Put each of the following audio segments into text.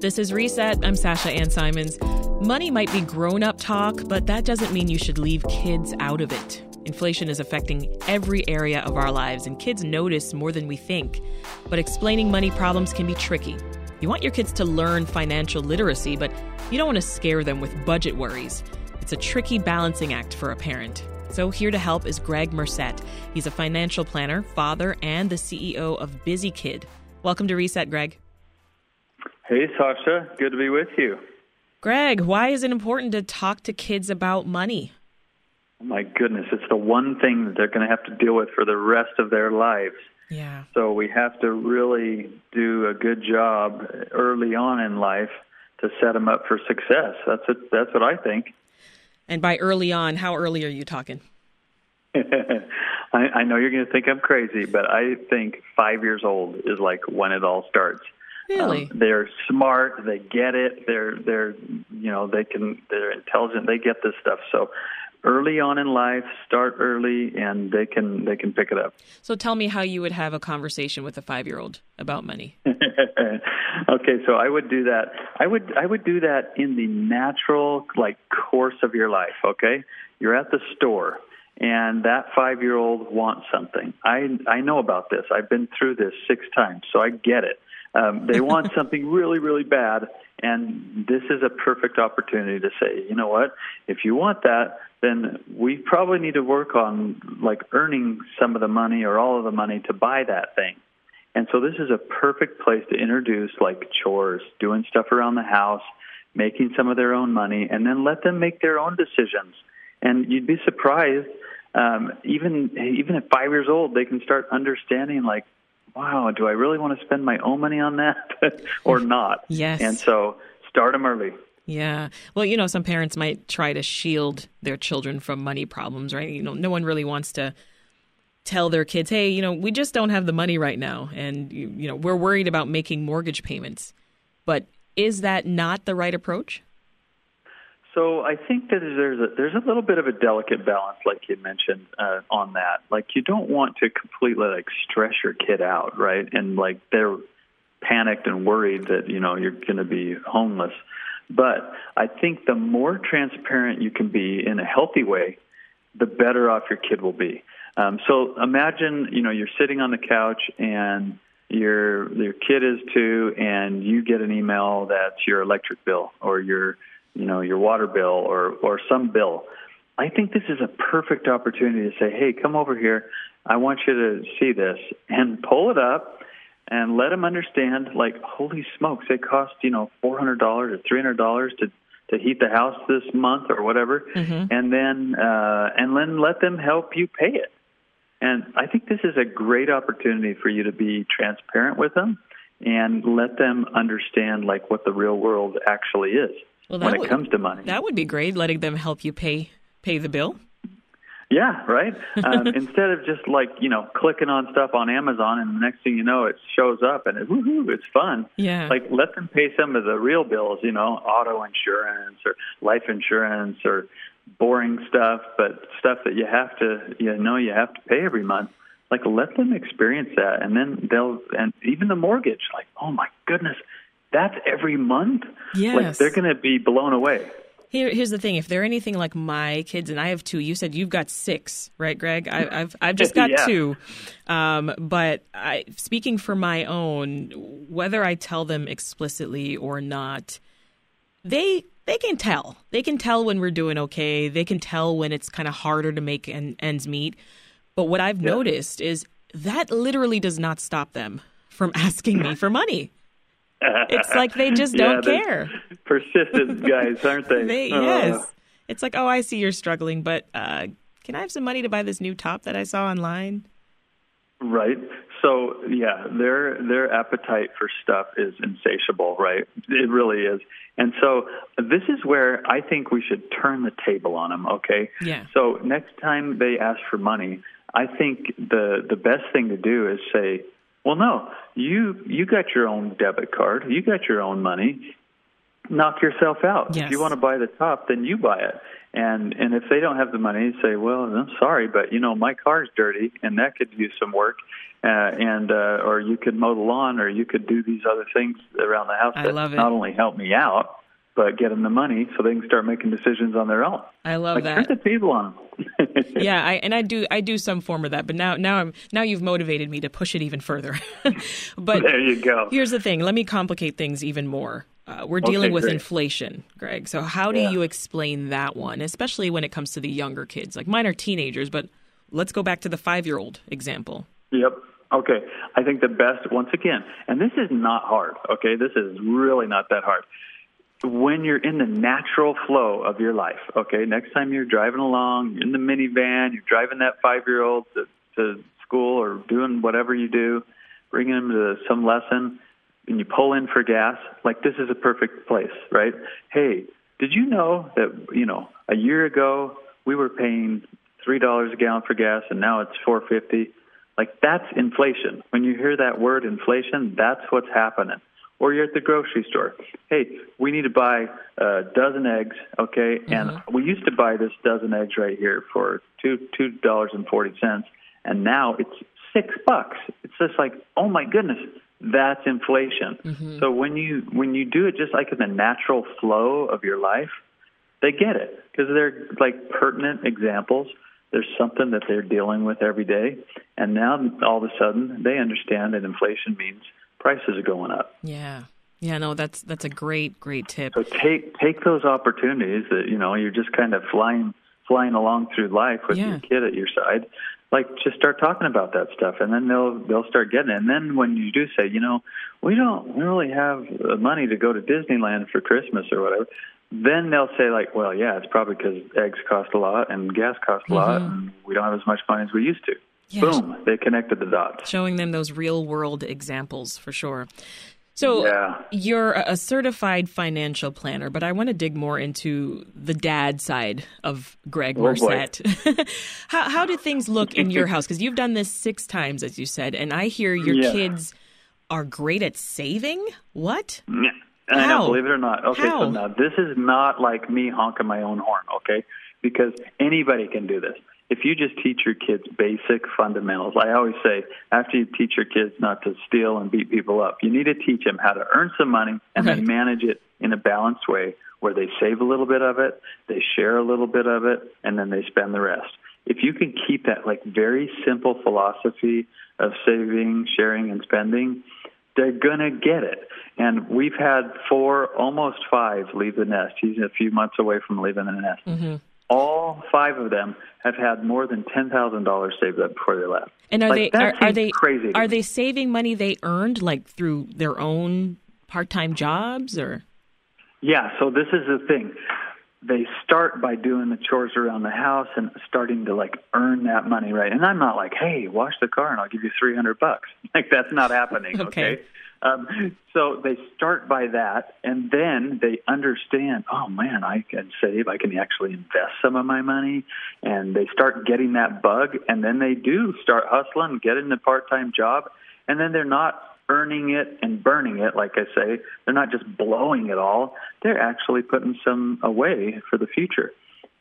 This is Reset. I'm Sasha Ann Simons. Money might be grown up talk, but that doesn't mean you should leave kids out of it. Inflation is affecting every area of our lives, and kids notice more than we think. But explaining money problems can be tricky. You want your kids to learn financial literacy, but you don't want to scare them with budget worries. It's a tricky balancing act for a parent. So, here to help is Gregg Murset. He's a financial planner, father, and the CEO of BusyKid. Welcome to Reset, Gregg. Hey, Sasha. Good to be with you. Gregg, why is it important to talk to kids about money? Oh my goodness, it's the one thing that they're going to have to deal with for the rest of their lives. Yeah. So we have to really do a good job early on in life to set them up for success. That's it. That's what I think. And by early on, how early are you talking? I, I know you're going to think I'm crazy, but I think five years old is like when it all starts. Really? Um, they're smart. They get it. They're they're you know they can they're intelligent. They get this stuff. So early on in life, start early, and they can they can pick it up. So tell me how you would have a conversation with a five year old about money. okay, so I would do that. I would I would do that in the natural like course of your life. Okay, you're at the store and that five year old wants something. I I know about this. I've been through this six times, so I get it. Um, they want something really, really bad, and this is a perfect opportunity to say, you know what? If you want that, then we probably need to work on like earning some of the money or all of the money to buy that thing. And so this is a perfect place to introduce like chores, doing stuff around the house, making some of their own money, and then let them make their own decisions. And you'd be surprised, um, even even at five years old, they can start understanding like wow, do I really want to spend my own money on that or not? Yes. And so start them early. Yeah. Well, you know, some parents might try to shield their children from money problems, right? You know, no one really wants to tell their kids, "Hey, you know, we just don't have the money right now and you, you know, we're worried about making mortgage payments." But is that not the right approach? So I think that there's a there's a little bit of a delicate balance, like you mentioned, uh, on that. Like you don't want to completely like stress your kid out, right? And like they're panicked and worried that you know you're going to be homeless. But I think the more transparent you can be in a healthy way, the better off your kid will be. Um, so imagine you know you're sitting on the couch and your your kid is too, and you get an email that's your electric bill or your you know, your water bill or, or some bill. I think this is a perfect opportunity to say, hey, come over here. I want you to see this and pull it up and let them understand, like, holy smokes, it cost, you know, $400 or $300 to, to heat the house this month or whatever. Mm-hmm. And then, uh, and then let them help you pay it. And I think this is a great opportunity for you to be transparent with them and let them understand, like, what the real world actually is well, when would, it comes to money. That would be great, letting them help you pay pay the bill. Yeah, right. Um, instead of just like you know clicking on stuff on Amazon, and the next thing you know, it shows up and it, woohoo, it's fun. Yeah. Like let them pay some of the real bills, you know, auto insurance or life insurance or boring stuff, but stuff that you have to you know you have to pay every month. Like let them experience that, and then they'll and even the mortgage. Like oh my goodness, that's every month. Yes. Like they're going to be blown away. Here, here's the thing: if they're anything like my kids, and I have two, you said you've got six, right, Gregg? I, have I've just got yeah. two. Um, but I, speaking for my own, whether I tell them explicitly or not, they they can tell. They can tell when we're doing okay. They can tell when it's kind of harder to make en- ends meet. But what I've yeah. noticed is that literally does not stop them from asking me for money. It's like they just don't yeah, care. Persistent guys, aren't they? they Uh, yes. It's like, oh, I see you're struggling, but uh, can I have some money to buy this new top that I saw online? Right. So yeah, their their appetite for stuff is insatiable, right? It really is. And so this is where I think we should turn the table on them, okay? Yeah. So next time they ask for money, I think the the best thing to do is say, "Well, no, you you got your own debit card. You got your own money. knock yourself out. Yes. If you want to buy the top, then you buy it. And and if they don't have the money, say, well, I'm sorry, but you know my car's dirty, and that could use some work. Uh, and uh, or you could mow the lawn, or you could do these other things around the house I that not only help me out, but get them the money so they can start making decisions on their own. I love like that. turn the table on them. yeah, I, and I do I do some form of that, but now now I'm now you've motivated me to push it even further. but there you go. here's the thing: let me complicate things even more. Uh, we're dealing Okay, with great. inflation, Gregg. So how do Yeah. you explain that one, especially when it comes to the younger kids? Like mine are teenagers, but let's go back to the five year old example. Yep. Okay. I think the best, once again, and this is not hard, okay? This is really not that hard. When you're in the natural flow of your life, okay? Next time you're driving along, you're in the minivan, you're driving that five year old to, to school or doing whatever you do, bringing them to some lesson, and you pull in for gas, like this is a perfect place, right? Hey, did you know that, you know, a year ago we were paying three dollars a gallon for gas and now it's four fifty? Like that's inflation. When you hear that word inflation, that's what's happening. Or you're at the grocery store. Hey, we need to buy a dozen eggs, okay? Mm-hmm. And we used to buy this dozen eggs right here for two two dollars and forty cents, and now it's six bucks. It's just like, oh my goodness, that's inflation. Mm-hmm. So when you when you do it just like in the natural flow of your life, they get it because they're like pertinent examples. There's something that they're dealing with every day, and now all of a sudden they understand that inflation means prices are going up. Yeah, yeah, no, that's that's a great great tip. So take take those opportunities that you know you're just kind of flying flying along through life with Yeah. your kid at your side. Like just start talking about that stuff, and then they'll they'll start getting it. And then when you do say, you know, we don't really have money to go to Disneyland for Christmas or whatever, then they'll say like, well, yeah, it's probably because eggs cost a lot and gas cost a lot, mm-hmm. and we don't have as much money as we used to. Boom, they connected the dots. Showing them those real world examples for sure. So Yeah. you're a certified financial planner, but I want to dig more into the dad side of Gregg Oh. Murset. how how do things look in your house? Because you've done this six times, as you said, and I hear your Yeah. kids are great at saving. What? Yeah. I know, believe it or not. Okay, How? so now this is not like me honking my own horn, okay? Because anybody can do this. If you just teach your kids basic fundamentals, I always say after you teach your kids not to steal and beat people up, you need to teach them how to earn some money and Right. then manage it in a balanced way where they save a little bit of it, they share a little bit of it, and then they spend the rest. If you can keep that like very simple philosophy of saving, sharing, and spending, they're gonna get it. And we've had four, almost five, leave the nest. He's a few months away from leaving the nest. Mm-hmm. All five of them have had more than ten thousand dollars saved up before they left. And are Like, they are, are they crazy? are they saving money they earned like through their own part time jobs or? Yeah, so this is the thing. They start by doing the chores around the house and starting to like earn that money, right? And I'm not like, hey, wash the car and I'll give you 300 bucks. Like that's not happening, Okay. okay? Um, so they start by that, and then they understand. Oh man, I can save. I can actually invest some of my money, and they start getting that bug, and then they do start hustling, getting a part-time job, and then they're not earning it and burning it, like I say. They're not just blowing it all. They're actually putting some away for the future.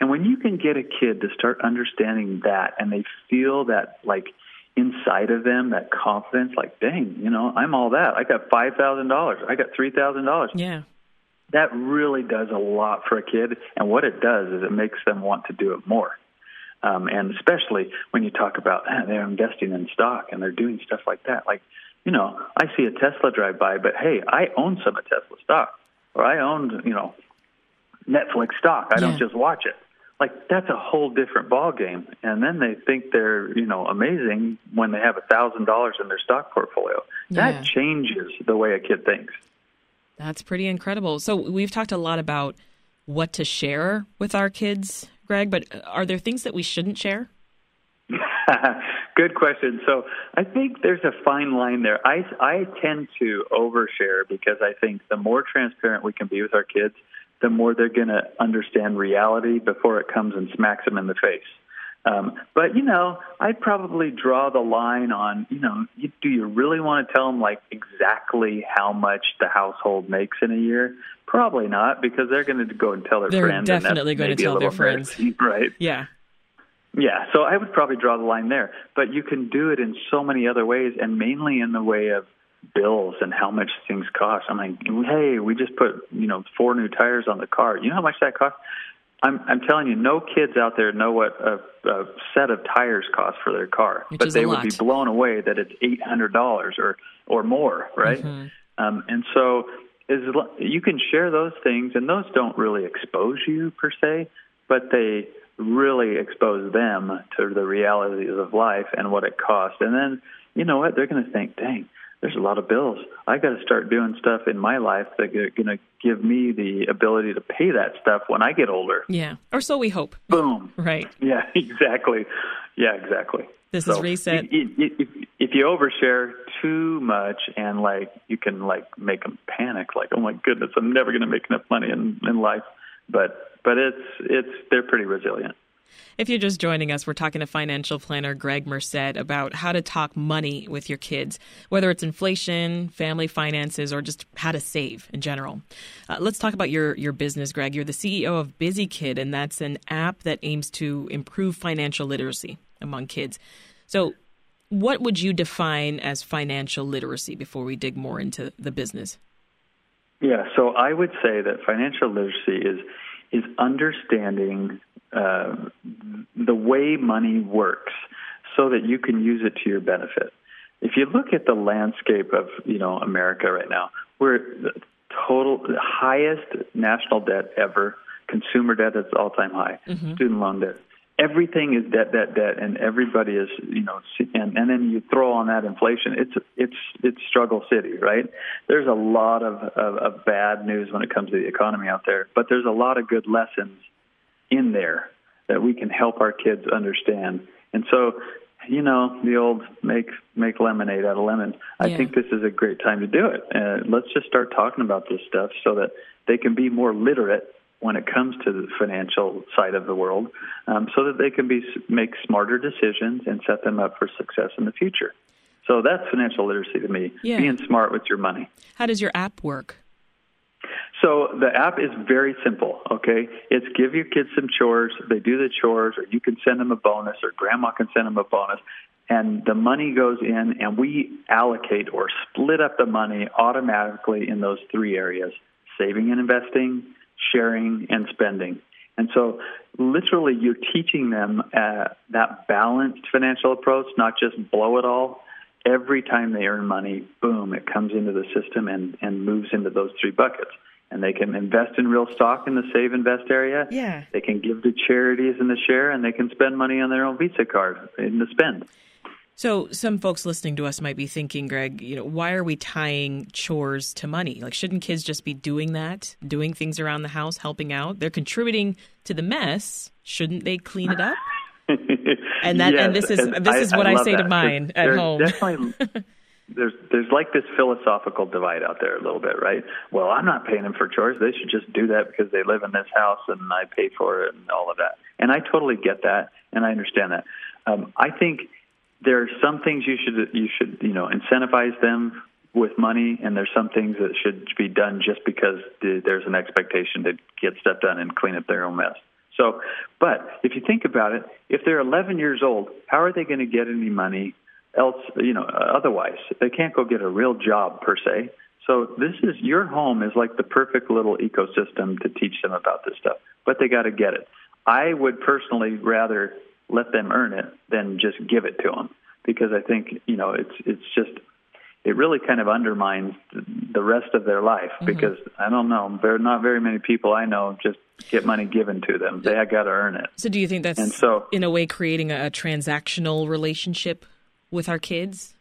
And when you can get a kid to start understanding that, and they feel that like inside of them that confidence like dang you know i'm all that i got five thousand dollars i got three thousand dollars Yeah. that really does a lot for a kid and what it does is it makes them want to do it more um, and especially when you talk about ah, they're investing in stock and they're doing stuff like that like you know i see a tesla drive by but hey i own some of tesla stock or i own you know netflix stock i Yeah. don't just watch it like that's a whole different ball game and then they think they're you know amazing when they have a thousand dollars in their stock portfolio Yeah. that changes the way a kid thinks That's pretty incredible. So we've talked a lot about what to share with our kids, Gregg, but uh, are there things that we shouldn't share? Good question. So I think there's a fine line there. I I tend to overshare because I think the more transparent we can be with our kids, the more they're going to understand reality before it comes and smacks them in the face. Um, but you know, I'd probably draw the line on you know, you, do you really want to tell them like exactly how much the household makes in a year? Probably not, because they're going to go and tell their they're friends. They're definitely going to tell their friends, right? Yeah. Yeah, so I would probably draw the line there. But you can do it in so many other ways, and mainly in the way of bills and how much things cost. I'm like, hey, we just put you know four new tires on the car. You know how much that costs? I'm I'm telling you, no kids out there know what a, a set of tires cost for their car, Which but they would be blown away that it's eight hundred dollars or or more, right? Mm-hmm. Um, and so is you can share those things, and those don't really expose you per se, but they really expose them to the realities of life and what it costs. And then you know what they're going to think, dang there's a lot of bills. I got to start doing stuff in my life that are going to give me the ability to pay that stuff when I get older. Yeah, or so we hope. Boom. right. Yeah, exactly. Yeah, exactly. This so is reset. If, if you overshare too much and like you can like make them panic, like oh my goodness, I'm never going to make enough money in in life. But but it's it's they're pretty resilient. If you're just joining us, we're talking to financial planner Gregg Murset about how to talk money with your kids, whether it's inflation, family finances, or just how to save in general. Uh, let's talk about your, your business, Gregg. You're the CEO of BusyKid, and that's an app that aims to improve financial literacy among kids. So, what would you define as financial literacy before we dig more into the business? Yeah, so I would say that financial literacy is is understanding uh, the way money works so that you can use it to your benefit. If you look at the landscape of you know America right now, we're the total the highest national debt ever, consumer debt at all time high, mm-hmm. student loan debt. Everything is debt, debt, debt, and everybody is you know, and and then you throw on that inflation. It's it's it's struggle city, right? There's a lot of, of, of bad news when it comes to the economy out there, but there's a lot of good lessons in there that we can help our kids understand. And so, you know, the old make make lemonade out of lemon. I think this is a great time to do it. Uh, let's just start talking about this stuff so that they can be more literate when it comes to the financial side of the world, um, so that they can be make smarter decisions and set them up for success in the future. So that's financial literacy to me. Yeah. Being smart with your money. How does your app work? So the app is very simple, okay? It's give your kids some chores, they do the chores, or you can send them a bonus, or grandma can send them a bonus, and the money goes in, and we allocate or split up the money automatically in those three areas saving and investing, sharing, and spending. And so, literally, you're teaching them uh, that balanced financial approach, not just blow it all. Every time they earn money, boom, it comes into the system and, and moves into those three buckets and they can invest in real stock in the save invest area. Yeah. They can give to charities in the share and they can spend money on their own Visa card in the spend. So some folks listening to us might be thinking, Gregg, you know, why are we tying chores to money? Like shouldn't kids just be doing that, doing things around the house, helping out? They're contributing to the mess. Shouldn't they clean it up? and that yes, and this is and this is I, what I, I say that. to mine at home. Definitely there's there's like this philosophical divide out there a little bit, right? Well, I'm not paying them for chores. They should just do that because they live in this house and I pay for it and all of that. And I totally get that and I understand that. Um, I think there are some things you should you should you know incentivize them with money, and there's some things that should be done just because there's an expectation to get stuff done and clean up their own mess. So, but if you think about it, if they're 11 years old, how are they going to get any money else, you know, otherwise. They can't go get a real job per se. So this is your home is like the perfect little ecosystem to teach them about this stuff, but they got to get it. I would personally rather let them earn it than just give it to them because I think you know it's it's just it really kind of undermines the rest of their life mm-hmm. because I don't know there are not very many people I know just get money given to them they got to earn it. So do you think that's and so, in a way creating a transactional relationship with our kids?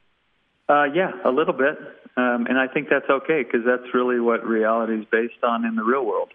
Uh, yeah, a little bit. Um, and I think that's okay because that's really what reality is based on in the real world.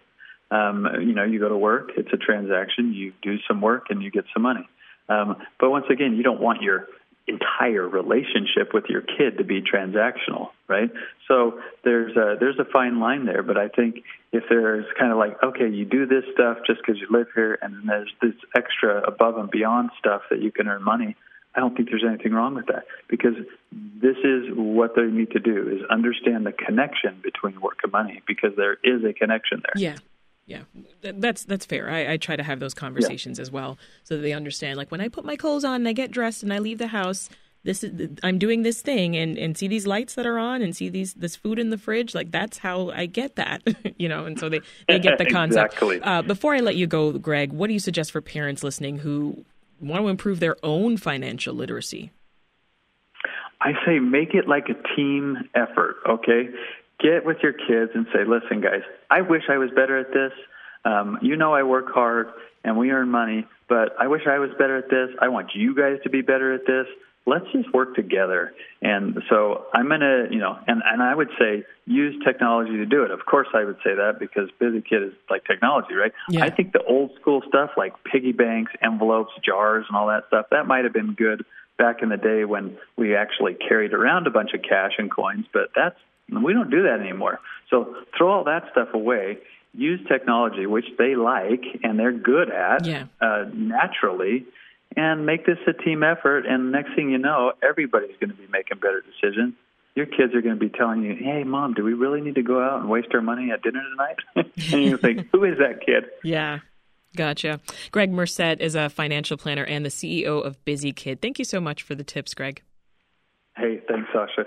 Um, you know, you go to work, it's a transaction, you do some work, and you get some money. Um, but once again, you don't want your entire relationship with your kid to be transactional, right? So there's a there's a fine line there, but I think if there's kind of like okay, you do this stuff just because you live here, and then there's this extra above and beyond stuff that you can earn money. I don't think there's anything wrong with that because this is what they need to do is understand the connection between work and money because there is a connection there. Yeah. Yeah, that's that's fair. I, I try to have those conversations yeah. as well, so that they understand. Like when I put my clothes on and I get dressed and I leave the house, this is I'm doing this thing, and and see these lights that are on, and see these this food in the fridge. Like that's how I get that, you know. And so they they get the concept. exactly. Uh, before I let you go, Gregg, what do you suggest for parents listening who want to improve their own financial literacy? I say make it like a team effort, okay? Get with your kids and say, listen, guys, I wish I was better at this. Um, you know, I work hard and we earn money, but I wish I was better at this. I want you guys to be better at this. Let's just work together. And so I'm going to, you know, and, and I would say use technology to do it. Of course, I would say that because BusyKid is like technology, right? Yeah. I think the old school stuff like piggy banks, envelopes, jars, and all that stuff, that might have been good back in the day when we actually carried around a bunch of cash and coins, but that's we don't do that anymore. So throw all that stuff away. Use technology, which they like and they're good at yeah. uh, naturally, and make this a team effort. And next thing you know, everybody's going to be making better decisions. Your kids are going to be telling you, "Hey, mom, do we really need to go out and waste our money at dinner tonight?" and you think, "Who is that kid?" Yeah. Gotcha. Gregg Murset is a financial planner and the CEO of BusyKid. Thank you so much for the tips, Gregg. Hey, thanks, Sasha.